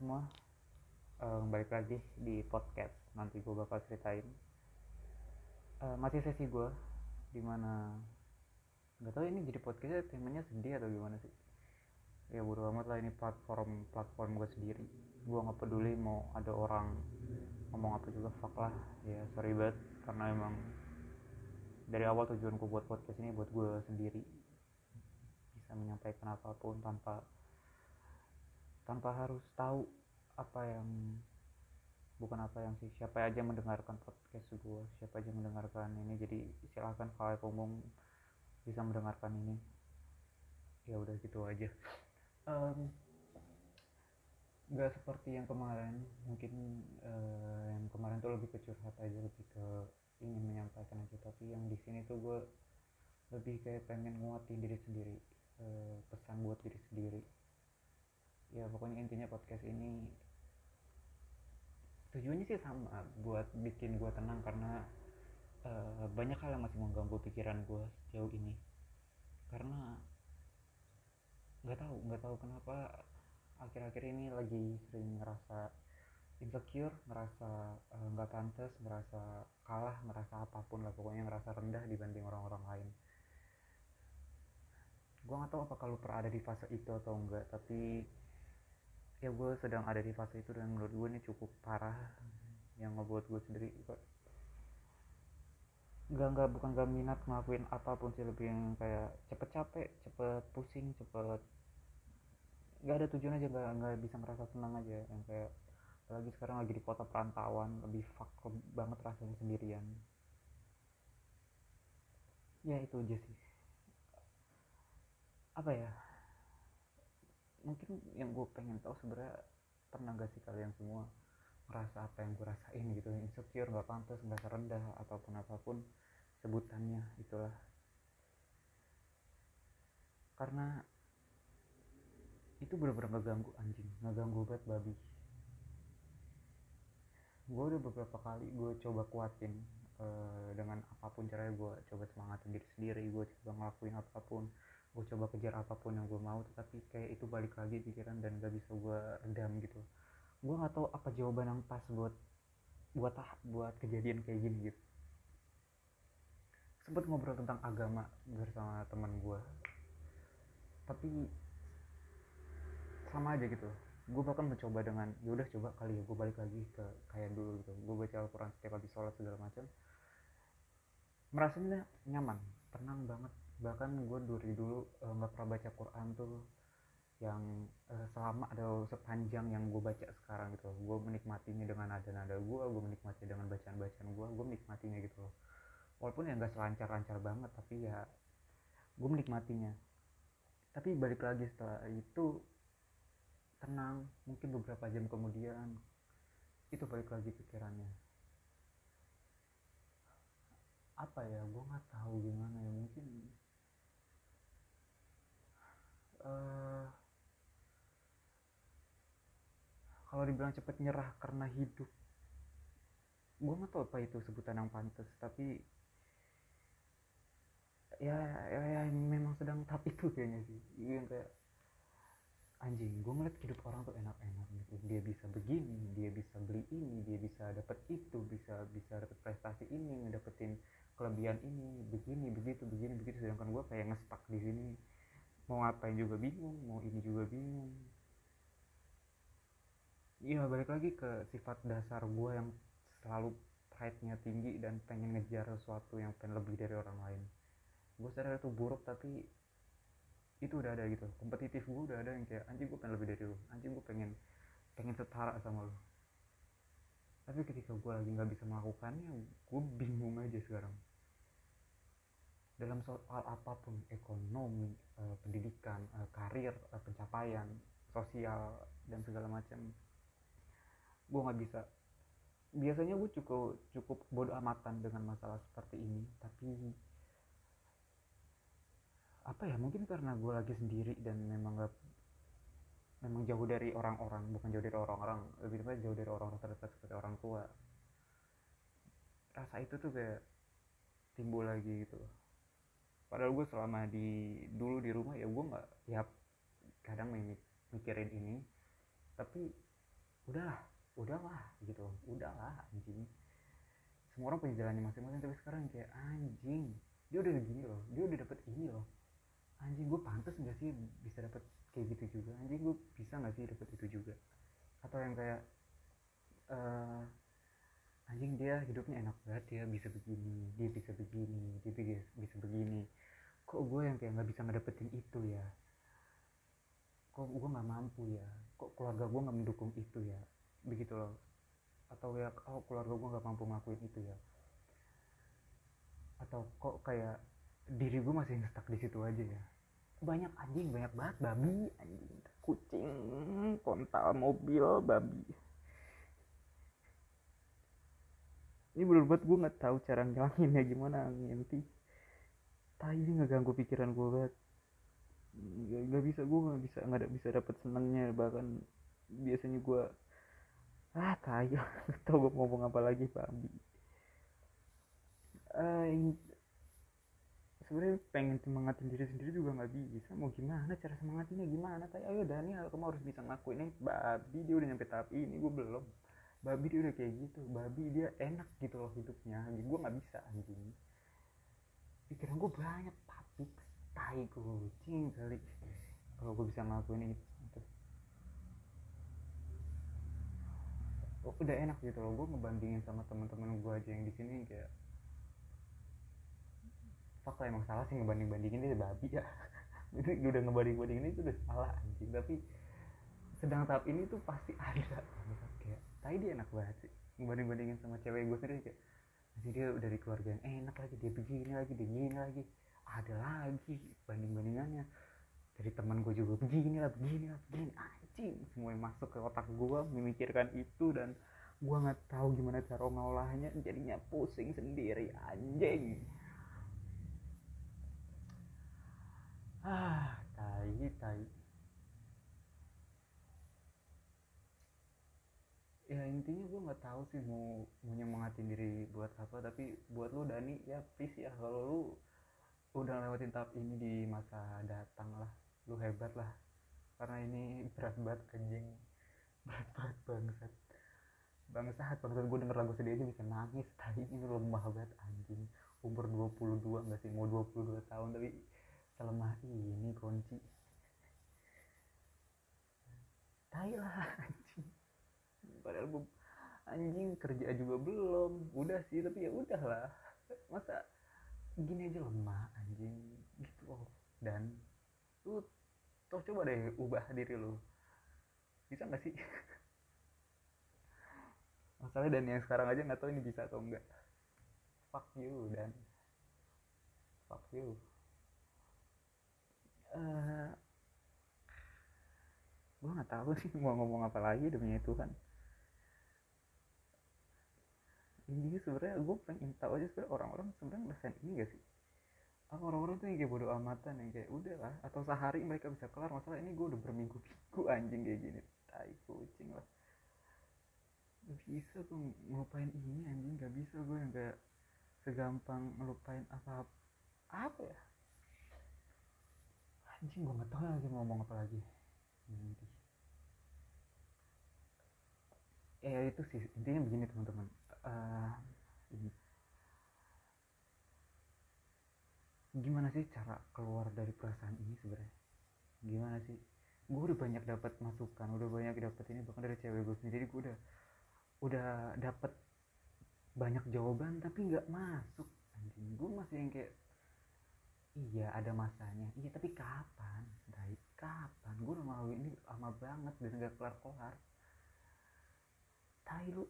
semua. Uh, balik lagi di podcast. Nanti gue bakal ceritain. Uh, masih sesi gue di mana nggak tahu ini jadi podcastnya temanya sedih atau gimana sih. Ya bodo amat lah ini platform platform gue sendiri. Gue nggak peduli mau ada orang ngomong apa juga fuck lah. Ya sorry banget karena emang dari awal tujuan gue buat podcast ini buat gue sendiri. Bisa menyampaikan apa pun tanpa tanpa harus tahu apa yang bukan apa yang sih siapa aja mendengarkan podcast gue siapa aja mendengarkan ini jadi silahkan kalau umum bisa mendengarkan ini. Ya udah gitu aja. Um, seperti yang kemarin mungkin uh, yang kemarin tuh lebih ke curhat aja lebih ke ingin menyampaikan aja tapi yang di sini tuh gue lebih kayak pengen nguatin diri sendiri uh, pesan buat diri sendiri ya pokoknya intinya podcast ini tujuannya sih sama buat bikin gue tenang karena uh, banyak hal yang masih mengganggu pikiran gue sejauh ini. Karena nggak tahu nggak tahu kenapa akhir-akhir ini lagi sering ngerasa insecure ngerasa eh, nggak uh, pantas ngerasa kalah ngerasa apa pun lah pokoknya ngerasa rendah dibanding orang-orang lain. Gue nggak tahu apa kalau pernah ada di fase itu atau enggak tapi ya gue sedang ada di fase itu dan menurut gue ini cukup parah. Yang ngebuat gue sendiri kok nggak nggak bukan gak minat ngelakuin apa pun sih lebih yang kayak cepet capek cepet pusing cepet nggak ada tujuan aja nggak nggak bisa ngerasa senang aja. Yang kayak apalagi sekarang lagi di kota perantauan lebih fuck banget rasanya sendirian. Ya itu aja sih. Apa ya mungkin yang gue pengen tahu sebenarnya pernah gak sih kalian semua merasa apa yang gue rasain gitu? Insecure nggak pantas nggak rendah ataupun apa pun sebutannya itulah. Karena itu bener-bener ngeganggu anjing. Ngeganggu banget babi. Gue udah beberapa kali gue coba kuatin uh, dengan apa pun caranya gue coba semangatin diri sendiri gue coba ngelakuin apa pun gue coba kejar apa pun yang gue mau tapi kayak itu balik lagi pikiran dan gak bisa gue redam gitu. Gue nggak tahu apa jawaban yang pas buat buat ah, buat kejadian kayak gini gitu. Sempet ngobrol tentang agama bersama teman gue tapi sama aja gitu. Gue bahkan mencoba dengan ya udah coba kali ya gue balik lagi ke kayak dulu gitu. Gue baca Al-Quran setiap habis sholat segala macam. Merasanya nyaman tenang banget bahkan gue dari dulu eh, nggak uh, pernah baca Quran tuh yang uh, selama atau sepanjang yang gue baca sekarang gitu gue menikmatinya dengan nada-nada gue gue menikmati dengan bacaan-bacaan gue gue menikmatinya gitu walaupun ya nggak selancar-lancar banget tapi ya gue menikmatinya. Tapi balik lagi setelah itu tenang mungkin beberapa jam kemudian itu balik lagi pikirannya. Apa ya gue nggak tahu gimana ya mungkin uh, kalau dibilang cepet nyerah karena hidup gue nggak tahu apa itu sebutan yang pantas tapi ya, ya, ya memang sedang tahap itu kayaknya sih. Yang kayak anjing gue ngeliat hidup orang tuh enak-enak gitu. Dia bisa begini dia bisa beli ini dia bisa dapet itu bisa bisa dapet prestasi ini ngedapetin kelebihan ini begini begitu begini begitu. Sedangkan gue kayak ngestak di sini mau ngapain juga bingung mau ini juga bingung. Iya balik lagi ke sifat dasar gue yang selalu pride-nya tinggi dan pengen ngejar sesuatu yang pengen lebih dari orang lain. Gue sadar itu buruk tapi itu udah ada gitu. Kompetitif gue udah ada yang kayak anjing gue pengen lebih dari lu. Anjing gue pengen pengen setara sama lu. Tapi ketika gue lagi nggak bisa melakukannya gue bingung aja sekarang dalam soal apa pun ekonomi eh, pendidikan eh, karir eh, pencapaian sosial dan segala macam gue nggak bisa. Biasanya gue cukup cukup bodoh amatan dengan masalah seperti ini tapi apa ya mungkin karena gue lagi sendiri dan memang gak memang jauh dari orang-orang bukan jauh dari orang-orang lebih tepat jauh dari orang-orang terdekat seperti orang tua. Rasa itu tuh kayak timbul lagi gitu padahal gue selama di dulu di rumah ya gue nggak ya kadang mikirin ini. Tapi udahlah udahlah gitu. Udahlah anjing. Semua orang punya jalannya masing-masing tapi sekarang kayak anjing. Dia udah begini loh. Dia udah dapet ini loh. Anjing gue pantas nggak sih bisa dapet kayak gitu juga? Anjing gue bisa nggak sih dapet itu juga? Atau yang kayak uh, anjing dia hidupnya enak banget dia bisa begini dia bisa begini dia bisa, bisa begini. Kok gue yang kayak nggak bisa ngedapetin itu ya? Kok gue nggak mampu ya? Kok keluarga gue nggak mendukung itu ya? Begitu loh. Atau ya oh keluarga gue nggak mampu ngelakuin itu ya? Atau kok kayak diri gue masih stuck di situ aja ya? Banyak anjing banyak banget. Babi anjing kucing kontal mobil babi ini bener banget gue nggak tahu cara ngilanginnya gimana nginti tai ini ngeganggu pikiran gue banget. Nggak bisa gue nggak bisa nggak bisa dapet senangnya bahkan biasanya gue ah kayu tau gue ngomong apa lagi babi uh, sebenarnya pengen semangatin diri sendiri juga nggak bisa. Mau gimana cara semangatinnya? Gimana kayak ayo Dani kamu harus bisa ngakuin ini. Babi dia udah nyampe tahap ini gue belum babi dia udah kayak gitu. Babi dia enak gitu loh hidupnya. Gue nggak bisa anjing. Pikiran gue banyak tapi tai kucing kali. Kalau gue bisa ngelakuin itu. Oh, udah enak gitu loh. Gue ngebandingin sama teman-teman gue aja yang di sini kayak fuck emang salah sih ngebanding bandingin dia babi ya. Itu udah ngebanding bandingin itu udah salah anjing. Tapi sedang tahap ini tuh pasti ada kayak tadi dia enak banget sih. Ngebanding bandingin sama cewek gue sendiri kayak nanti dia dari keluarga yang enak lagi dia begini lagi dia begini lagi ada lagi banding bandingannya dari teman gue juga begini lah begini lah begini. Anjing semua yang masuk ke otak gue memikirkan itu dan gue nggak tahu gimana cara ngolahnya jadinya pusing sendiri anjing. Ah tai tai ya intinya gue nggak tahu sih mau mau nyemangatin diri buat apa tapi buat lu Dani ya please ya kalau lu udah lewatin tahap ini di masa datang lah lu hebat lah. Karena ini berat banget anjing. Berat banget bangsat. Bangsat bangsat gue denger lagu sedih aja bisa nangis tadi ini lemah banget anjing. Umur 22 nggak sih mau 22 tahun tapi selemah ini kunci. Tai lah. anjing padahal gue anjing kerja juga belum. Udah sih tapi ya udahlah masa gini aja lemah anjing. Gitu loh. Dan lu toh coba deh ubah diri lu. Bisa nggak sih? Masalahnya dan yang sekarang aja nggak tahu ini bisa atau enggak fuck you dan. Fuck you. Uh, gue nggak tahu sih mau ngomong apa lagi demi Tuhan ini sebenarnya gue pengen tahu aja sebenarnya orang-orang sebenarnya ngerasain ini gak sih? Orang-orang tuh yang kayak bodo amatan yang kayak udah lah atau sehari mereka bisa kelar masalah ini gue udah berminggu-minggu anjing kayak gini. Tai kucing lah. Gak bisa gue ngelupain ini anjing gak bisa gue yang kayak segampang ngelupain apa apa ya? Anjing gue gak tau lagi mau ngomong apa lagi. Nanti ya itu sih intinya begini teman-teman uh, gimana sih cara keluar dari perasaan ini sebenarnya? Gimana sih? Gue udah banyak dapat masukan udah banyak dapat ini bahkan dari cewek gue sendiri. Gue udah udah dapat banyak jawaban tapi nggak masuk. Anjing gue masih yang kayak iya ada masanya. Iya tapi kapan? Dari kapan? Gue udah mau ini lama banget dan nggak kelar kelar tai lu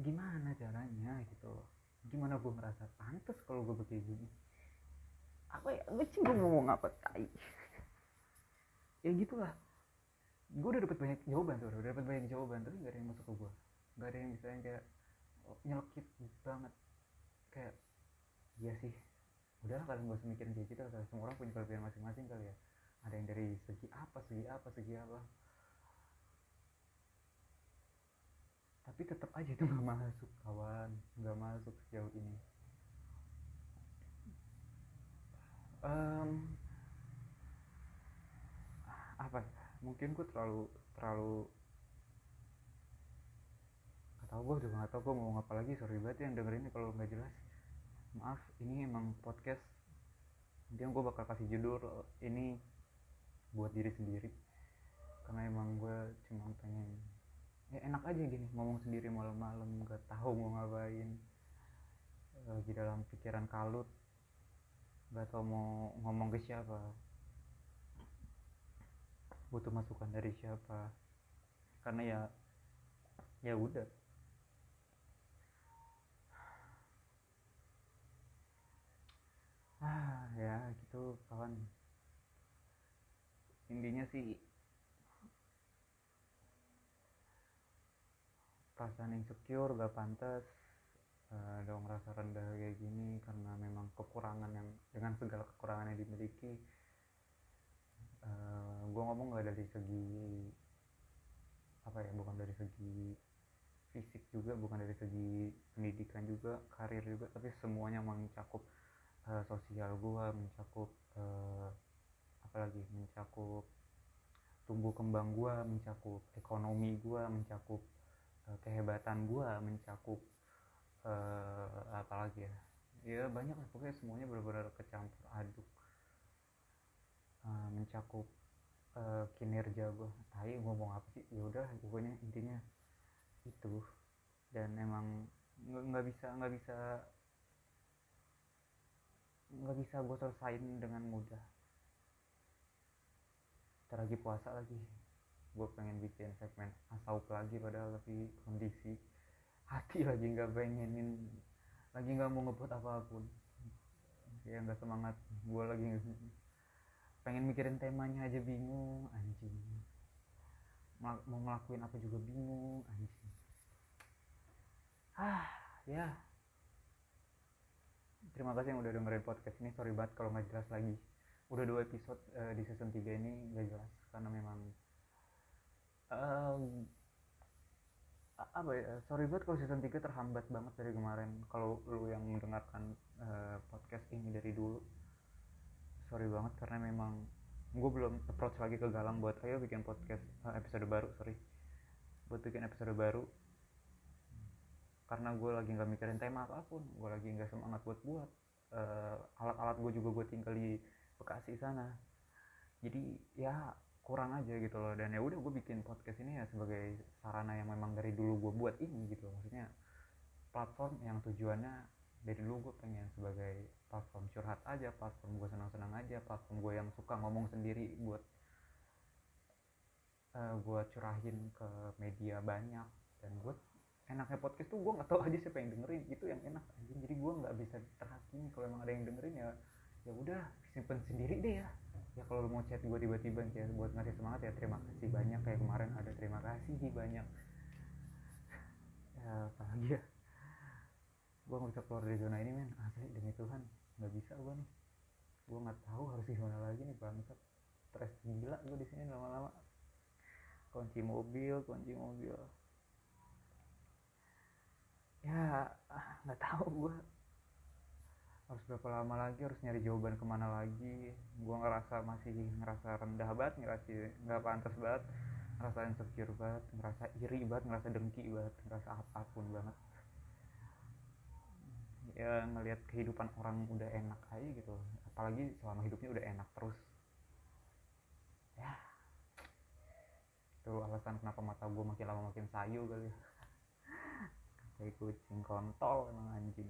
gimana caranya gitu loh. Gimana gue ngerasa pantas kalau gue begini apa ya? Gue gue ngomong apa tai. Ya gitulah. Gue udah dapet banyak jawaban tuh udah dapet banyak jawaban tapi gak ada yang masuk ke gue gak ada yang bisa yang kayak nyelkit banget. Kayak iya sih. Udahlah kalian gak usah mikirin kayak gitu semua orang punya kelebihan masing-masing kali ya. Ada yang dari segi apa segi apa segi apa tapi tetap aja itu nggak masuk kawan. Nggak masuk sejauh ini. Um, apa ya? Mungkin gue terlalu terlalu tahu gue juga nggak tahu gue mau apa lagi. Sorry banget ya yang dengerin ini kalau nggak jelas. Maaf ini emang podcast. Nanti gue bakal kasih judul ini buat diri sendiri. Karena emang gue cuma pengen ya enak aja gini ngomong sendiri malam-malam nggak tahu mau ngapain. Lagi dalam pikiran kalut nggak tahu mau ngomong ke siapa. Butuh masukan dari siapa. Karena ya ya udah. Ah ya gitu kawan. Intinya sih perasaan insecure gak pantas uh, dong rasa rendah kayak gini karena memang kekurangan yang dengan segala kekurangan yang dimiliki. Uh, eh, gue ngomong gak dari segi apa ya bukan dari segi fisik juga bukan dari segi pendidikan juga karir juga tapi semuanya mencakup uh, sosial gua mencakup uh, apalagi mencakup tumbuh kembang gua mencakup ekonomi gua mencakup kehebatan gua mencakup uh, apalagi ya? Ya banyak lah pokoknya semuanya benar-benar kecampur aduk. Uh, mencakup uh, kinerja gue tahu ngomong apa sih? Ya udah pokoknya intinya itu. Dan emang nggak bisa nggak bisa nggak bisa gue selesain dengan mudah. Terlagi puasa lagi gue pengen bikin segmen asal lagi padahal tapi kondisi hati lagi nggak pengenin lagi nggak mau ngebuat apa pun. Ya nggak semangat. Gue lagi pengen mikirin temanya aja bingung anjing. Mau ngelakuin apa juga bingung anjing. Ah ya. Terima kasih yang udah dengerin podcast ini. Sorry banget kalau nggak jelas lagi. Udah dua episode uh, di season 3 ini nggak jelas karena memang uh, apa ya sorry banget kalau season 3 terhambat banget dari kemarin. Kalau lu yang mendengarkan uh, podcast ini dari dulu. Sorry banget karena memang gue belum approach lagi ke Galang buat ayo bikin podcast uh, episode baru sorry. Buat bikin episode baru. Karena gue lagi nggak mikirin tema apa pun gue lagi nggak semangat buat buat uh, alat-alat gue juga gue tinggal di Bekasi sana. Jadi ya kurang aja gitu loh. Dan ya udah gue bikin podcast ini ya sebagai sarana yang memang dari dulu gue buat ini gitu maksudnya platform yang tujuannya dari dulu gue pengen sebagai platform curhat aja platform gue senang-senang aja platform gue yang suka ngomong sendiri buat uh, eh, gue curahin ke media banyak. Dan gue enaknya podcast tuh gue nggak tahu aja siapa yang dengerin. Itu yang enak aja jadi gue nggak bisa terhakimi. Kalau emang ada yang dengerin ya ya udah simpen sendiri deh ya ya kalau mau chat gue tiba-tiba ya buat ngasih semangat ya terima kasih banyak. Kayak kemarin ada terima kasih banyak. Ya apalagi ya. Gue nggak bisa keluar dari zona ini men. Asli demi Tuhan nggak bisa gue nih. Gue nggak tahu harus gimana lagi nih bangsat. Stres gila gue di sini lama-lama. Kunci mobil kunci mobil. Ya nggak tahu gue harus berapa lama lagi harus nyari jawaban ke mana lagi. Gue ngerasa masih ngerasa rendah banget ngerasa nggak pantas banget ngerasa insecure banget ngerasa iri banget ngerasa dengki banget ngerasa apa pun banget. Ya ngelihat kehidupan orang udah enak aja gitu. Apalagi selama hidupnya udah enak terus. Ya. Itu alasan kenapa mata gue makin lama makin sayu kali ya. kayak kucing kontol emang anjing